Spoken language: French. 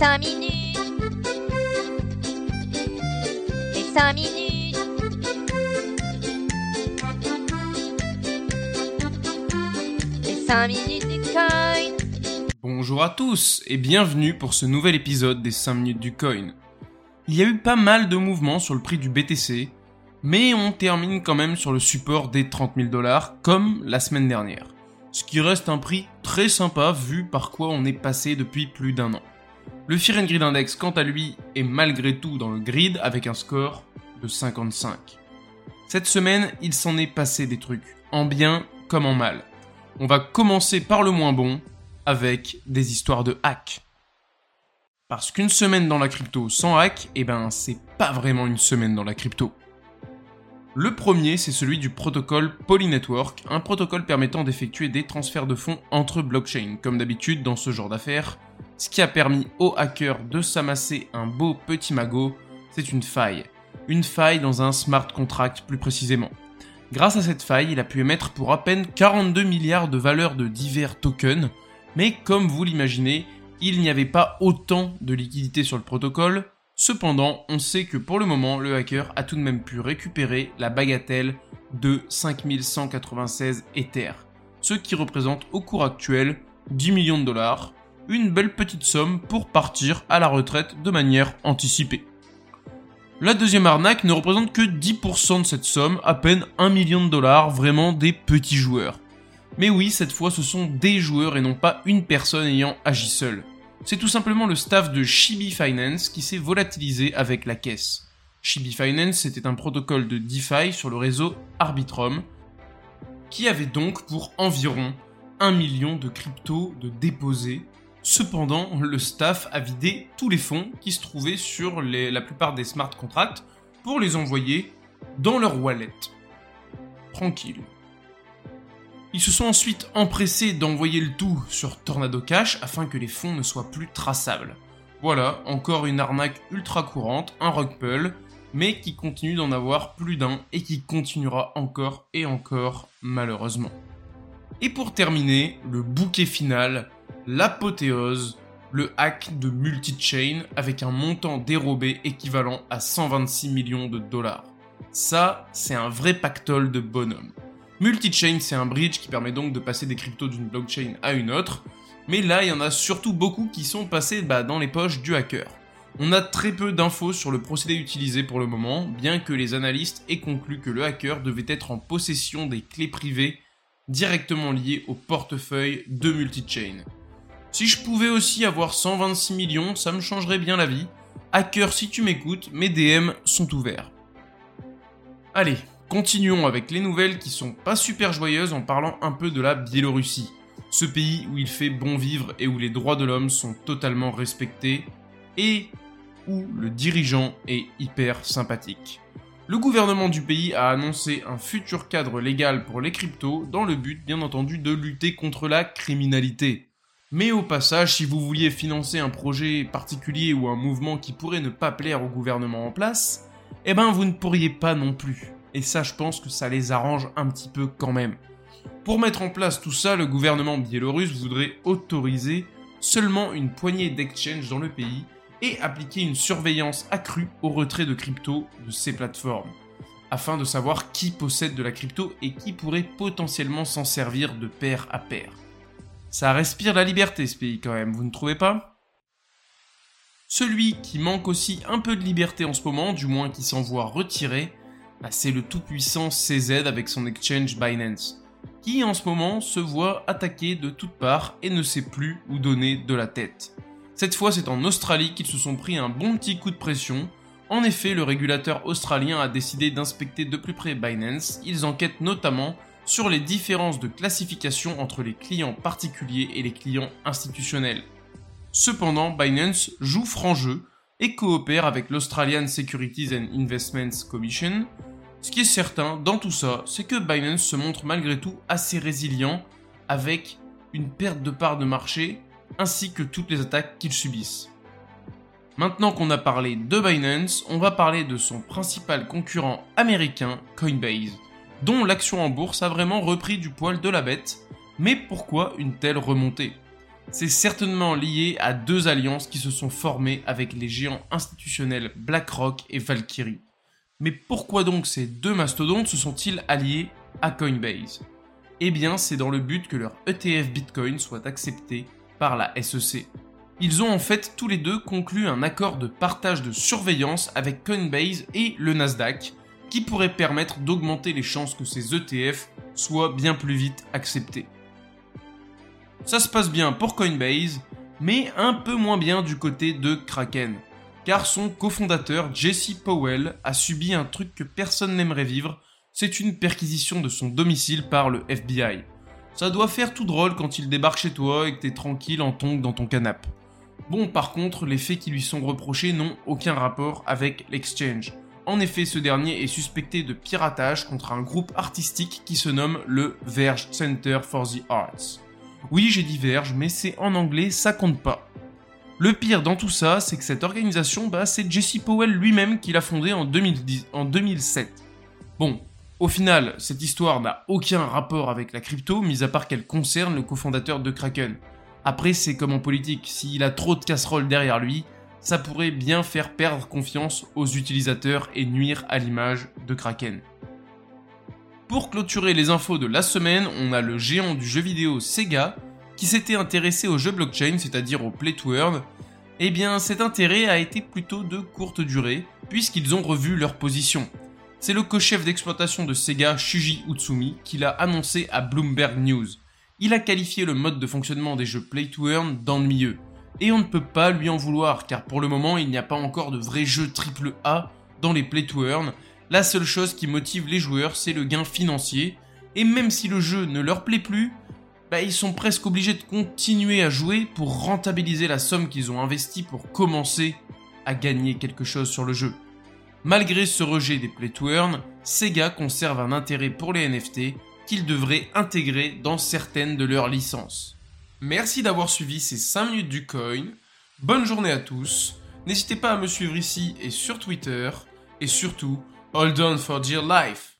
5 minutes. Les 5 minutes. Les 5 minutes du coin. Bonjour à tous et bienvenue pour ce nouvel épisode des 5 minutes du coin. Il y a eu pas mal de mouvements sur le prix du BTC, mais on termine quand même sur le support des 30 000 dollars comme la semaine dernière. Ce qui reste un prix très sympa vu par quoi on est passé depuis plus d'un an. Le and Grid Index quant à lui est malgré tout dans le grid avec un score de 55. Cette semaine, il s'en est passé des trucs, en bien comme en mal. On va commencer par le moins bon, avec des histoires de hack. Parce qu'une semaine dans la crypto sans hack, eh ben c'est pas vraiment une semaine dans la crypto. Le premier, c'est celui du protocole Polynetwork, un protocole permettant d'effectuer des transferts de fonds entre blockchains, comme d'habitude dans ce genre d'affaires. Ce qui a permis aux hackers de s'amasser un beau petit magot, c'est une faille. Une faille dans un smart contract plus précisément. Grâce à cette faille, il a pu émettre pour à peine 42 milliards de valeurs de divers tokens, mais comme vous l'imaginez, il n'y avait pas autant de liquidités sur le protocole, Cependant, on sait que pour le moment, le hacker a tout de même pu récupérer la bagatelle de 5196 Ethers, ce qui représente au cours actuel 10 millions de dollars, une belle petite somme pour partir à la retraite de manière anticipée. La deuxième arnaque ne représente que 10% de cette somme, à peine 1 million de dollars, vraiment des petits joueurs. Mais oui, cette fois ce sont des joueurs et non pas une personne ayant agi seule c'est tout simplement le staff de Shibi Finance qui s'est volatilisé avec la caisse. Shibi Finance c'était un protocole de DeFi sur le réseau Arbitrum, qui avait donc pour environ 1 million de cryptos de déposés. Cependant, le staff a vidé tous les fonds qui se trouvaient sur la plupart des smart contracts pour les envoyer dans leur wallet. Tranquille. Ils se sont ensuite empressés d'envoyer le tout sur Tornado Cash afin que les fonds ne soient plus traçables. Voilà, encore une arnaque ultra courante, un rug pull, mais qui continue d'en avoir plus d'un et qui continuera encore et encore malheureusement. Et pour terminer, le bouquet final, l'apothéose, le hack de multi-chain avec un montant dérobé équivalent à 126 millions de dollars. Ça, c'est un vrai pactole de bonhomme. Multi-chain, c'est un bridge qui permet donc de passer des cryptos d'une blockchain à une autre, mais là, il y en a surtout beaucoup qui sont passés bah, dans les poches du hacker. On a très peu d'infos sur le procédé utilisé pour le moment, bien que les analystes aient conclu que le hacker devait être en possession des clés privées directement liées au portefeuille de Multichain. Si je pouvais aussi avoir 126 millions, ça me changerait bien la vie. Hacker, si tu m'écoutes, mes DM sont ouverts. Allez, Continuons avec les nouvelles qui sont pas super joyeuses en parlant un peu de la Biélorussie. Ce pays où il fait bon vivre et où les droits de l'homme sont totalement respectés et où le dirigeant est hyper sympathique. Le gouvernement du pays a annoncé un futur cadre légal pour les cryptos dans le but bien entendu de lutter contre la criminalité. Mais au passage, si vous vouliez financer un projet particulier ou un mouvement qui pourrait ne pas plaire au gouvernement en place, eh ben vous ne pourriez pas non plus. Et ça, je pense que ça les arrange un petit peu quand même. Pour mettre en place tout ça, le gouvernement biélorusse voudrait autoriser seulement une poignée d'exchanges dans le pays et appliquer une surveillance accrue au retrait de crypto de ces plateformes, afin de savoir qui possède de la crypto et qui pourrait potentiellement s'en servir de pair à pair. Ça respire la liberté ce pays quand même, vous ne trouvez pas? Celui qui manque aussi un peu de liberté en ce moment, du moins qui s'en voit retiré, bah, c'est le tout-puissant CZ avec son exchange Binance, qui en ce moment se voit attaqué de toutes parts et ne sait plus où donner de la tête. Cette fois, c'est en Australie qu'ils se sont pris un bon petit coup de pression. En effet, le régulateur australien a décidé d'inspecter de plus près Binance. Ils enquêtent notamment sur les différences de classification entre les clients particuliers et les clients institutionnels. Cependant, Binance joue franc jeu et coopère avec l'Australian Securities and Investments Commission, ce qui est certain dans tout ça, c'est que Binance se montre malgré tout assez résilient avec une perte de part de marché ainsi que toutes les attaques qu'ils subissent. Maintenant qu'on a parlé de Binance, on va parler de son principal concurrent américain, Coinbase, dont l'action en bourse a vraiment repris du poil de la bête. Mais pourquoi une telle remontée? C'est certainement lié à deux alliances qui se sont formées avec les géants institutionnels BlackRock et Valkyrie. Mais pourquoi donc ces deux mastodontes se sont-ils alliés à Coinbase? Eh bien, c'est dans le but que leur ETF Bitcoin soit accepté par la SEC. Ils ont en fait tous les deux conclu un accord de partage de surveillance avec Coinbase et le Nasdaq, qui pourrait permettre d'augmenter les chances que ces ETF soient bien plus vite acceptés. Ça se passe bien pour Coinbase, mais un peu moins bien du côté de Kraken, car son cofondateur Jesse Powell a subi un truc que personne n'aimerait vivre, c'est une perquisition de son domicile par le FBI. Ça doit faire tout drôle quand il débarque chez toi et que t'es tranquille en tongue dans ton canapé. Bon, par contre, les faits qui lui sont reprochés n'ont aucun rapport avec l'exchange. En effet, ce dernier est suspecté de piratage contre un groupe artistique qui se nomme le Verge Center for the Arts. Oui, j'ai dit Verge, mais c'est en anglais, ça compte pas. Le pire dans tout ça, c'est que cette organisation, bah, c'est Jesse Powell lui-même qui l'a fondée en, 2010, en 2007. Bon, au final, cette histoire n'a aucun rapport avec la crypto, mis à part qu'elle concerne le cofondateur de Kraken. Après, c'est comme en politique, s'il a trop de casseroles derrière lui, ça pourrait bien faire perdre confiance aux utilisateurs et nuire à l'image de Kraken. Pour clôturer les infos de la semaine, on a le géant du jeu vidéo Sega qui s'était intéressé au jeu blockchain, c'est-à-dire au play to earn. Eh bien, cet intérêt a été plutôt de courte durée, puisqu'ils ont revu leur position. C'est le co-chef d'exploitation de Sega, Shuji Utsumi, qui l'a annoncé à Bloomberg News. Il a qualifié le mode de fonctionnement des jeux play to earn d'ennuyeux. Et on ne peut pas lui en vouloir, car pour le moment, il n'y a pas encore de vrais jeux AAA dans les play to earn. La seule chose qui motive les joueurs, c'est le gain financier. Et même si le jeu ne leur plaît plus, bah, ils sont presque obligés de continuer à jouer pour rentabiliser la somme qu'ils ont investie pour commencer à gagner quelque chose sur le jeu. Malgré ce rejet des play to earn, Sega conserve un intérêt pour les NFT qu'ils devraient intégrer dans certaines de leurs licences. Merci d'avoir suivi ces 5 minutes du coin. Bonne journée à tous. N'hésitez pas à me suivre ici et sur Twitter. Et surtout, hold on for dear life.